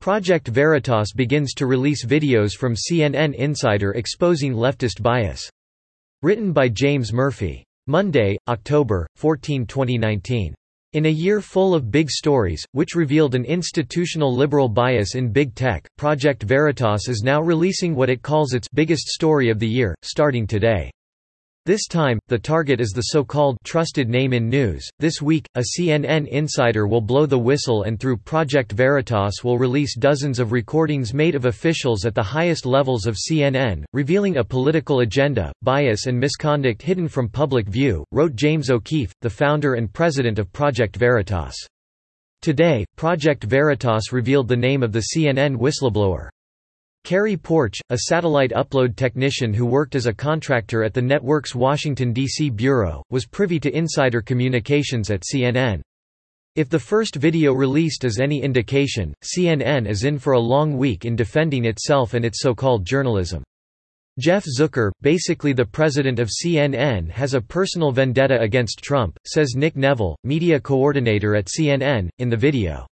Project Veritas begins to release videos from CNN Insider exposing leftist bias. Written by James Murphy. Monday, October 14, 2019. In a year full of big stories, which revealed an institutional liberal bias in big tech, Project Veritas is now releasing what it calls its biggest story of the year, starting today. This time, the target is the so-called trusted name in news. This week, a CNN insider will blow the whistle and through Project Veritas will release dozens of recordings made of officials at the highest levels of CNN, revealing a political agenda, bias and misconduct hidden from public view, wrote James O'Keefe, the founder and president of Project Veritas. Today, Project Veritas revealed the name of the CNN whistleblower. Cary Poarch, a satellite upload technician who worked as a contractor at the network's Washington, D.C. bureau, was privy to insider communications at CNN. If the first video released is any indication, CNN is in for a long week in defending itself and its so-called journalism. Jeff Zucker, basically the president of CNN has a personal vendetta against Trump, says Nick Neville, media coordinator at CNN, in the video.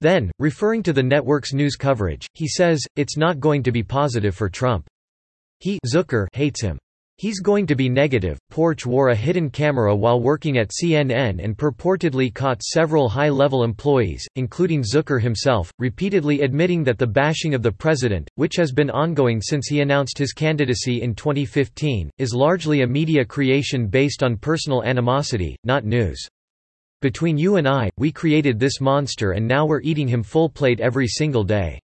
Then, referring to the network's news coverage, he says, it's not going to be positive for Trump. He Zucker hates him. He's going to be negative. Poarch wore a hidden camera while working at CNN and purportedly caught several high level employees, including Zucker himself, repeatedly admitting that the bashing of the president, which has been ongoing since he announced his candidacy in 2015, is largely a media creation based on personal animosity, not news. Between you and I, we created this monster and now we're eating him full plate every single day.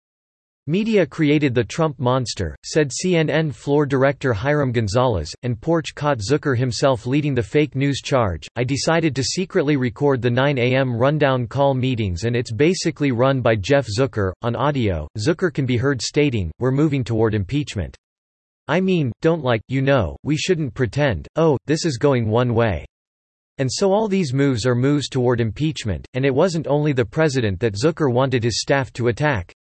Media created the Trump monster, said CNN floor director Hiram Gonzalez, and Poarch caught Zucker himself leading the fake news charge. I decided to secretly record the 9 a.m. rundown call meetings and it's basically run by Jeff Zucker. On audio, Zucker can be heard stating, We're moving toward impeachment. I mean, don't like, you know, we shouldn't pretend, oh, this is going one way. And so all these moves are moves toward impeachment, and it wasn't only the president that Zucker wanted his staff to attack.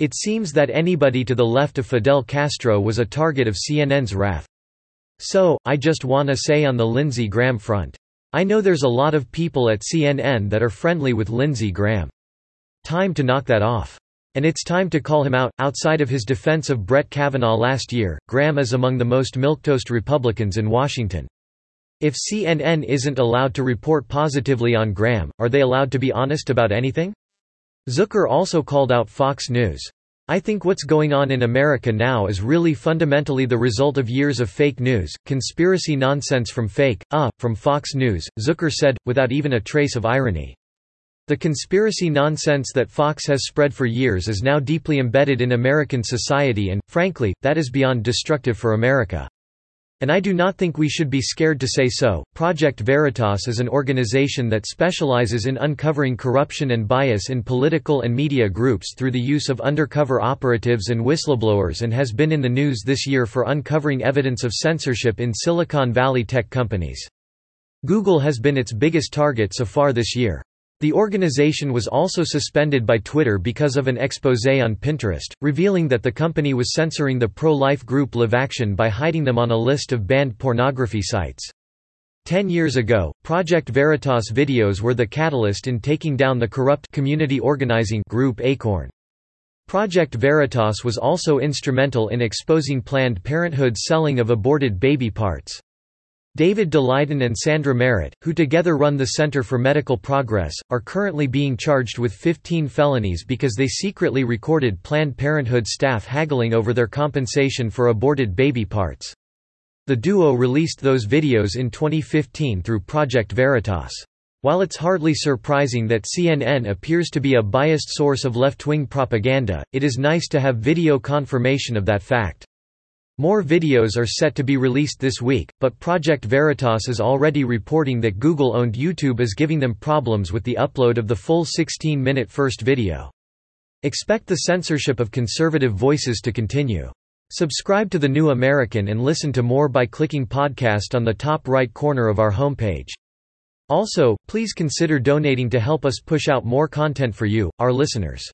It seems that anybody to the left of Fidel Castro was a target of CNN's wrath. So, I just wanna say on the Lindsey Graham front. I know there's a lot of people at CNN that are friendly with Lindsey Graham. Time to knock that off. And it's time to call him out. Outside of his defense of Brett Kavanaugh last year, Graham is among the most milquetoast Republicans in Washington. If CNN isn't allowed to report positively on Graham, are they allowed to be honest about anything? Zucker also called out Fox News. I think what's going on in America now is really fundamentally the result of years of fake news, conspiracy nonsense from fake, uh, from Fox News, Zucker said, without even a trace of irony. The conspiracy nonsense that Fox has spread for years is now deeply embedded in American society and, frankly, that is beyond destructive for America. And I do not think we should be scared to say so. Project Veritas is an organization that specializes in uncovering corruption and bias in political and media groups through the use of undercover operatives and whistleblowers and has been in the news this year for uncovering evidence of censorship in Silicon Valley tech companies. Google has been its biggest target so far this year. The organization was also suspended by Twitter because of an expose on Pinterest, revealing that the company was censoring the pro-life group LiveAction by hiding them on a list of banned pornography sites. Ten years ago, Project Veritas videos were the catalyst in taking down the corrupt community organizing group Acorn. Project Veritas was also instrumental in exposing Planned Parenthood's selling of aborted baby parts. David Daleiden and Sandra Merritt, who together run the Center for Medical Progress, are currently being charged with 15 felonies because they secretly recorded Planned Parenthood staff haggling over their compensation for aborted baby parts. The duo released those videos in 2015 through Project Veritas. While it's hardly surprising that CNN appears to be a biased source of left-wing propaganda, it is nice to have video confirmation of that fact. More videos are set to be released this week, but Project Veritas is already reporting that Google-owned YouTube is giving them problems with the upload of the full 16-minute first video. Expect the censorship of conservative voices to continue. Subscribe to The New American and listen to more by clicking podcast on the top right corner of our homepage. Also, please consider donating to help us push out more content for you, our listeners.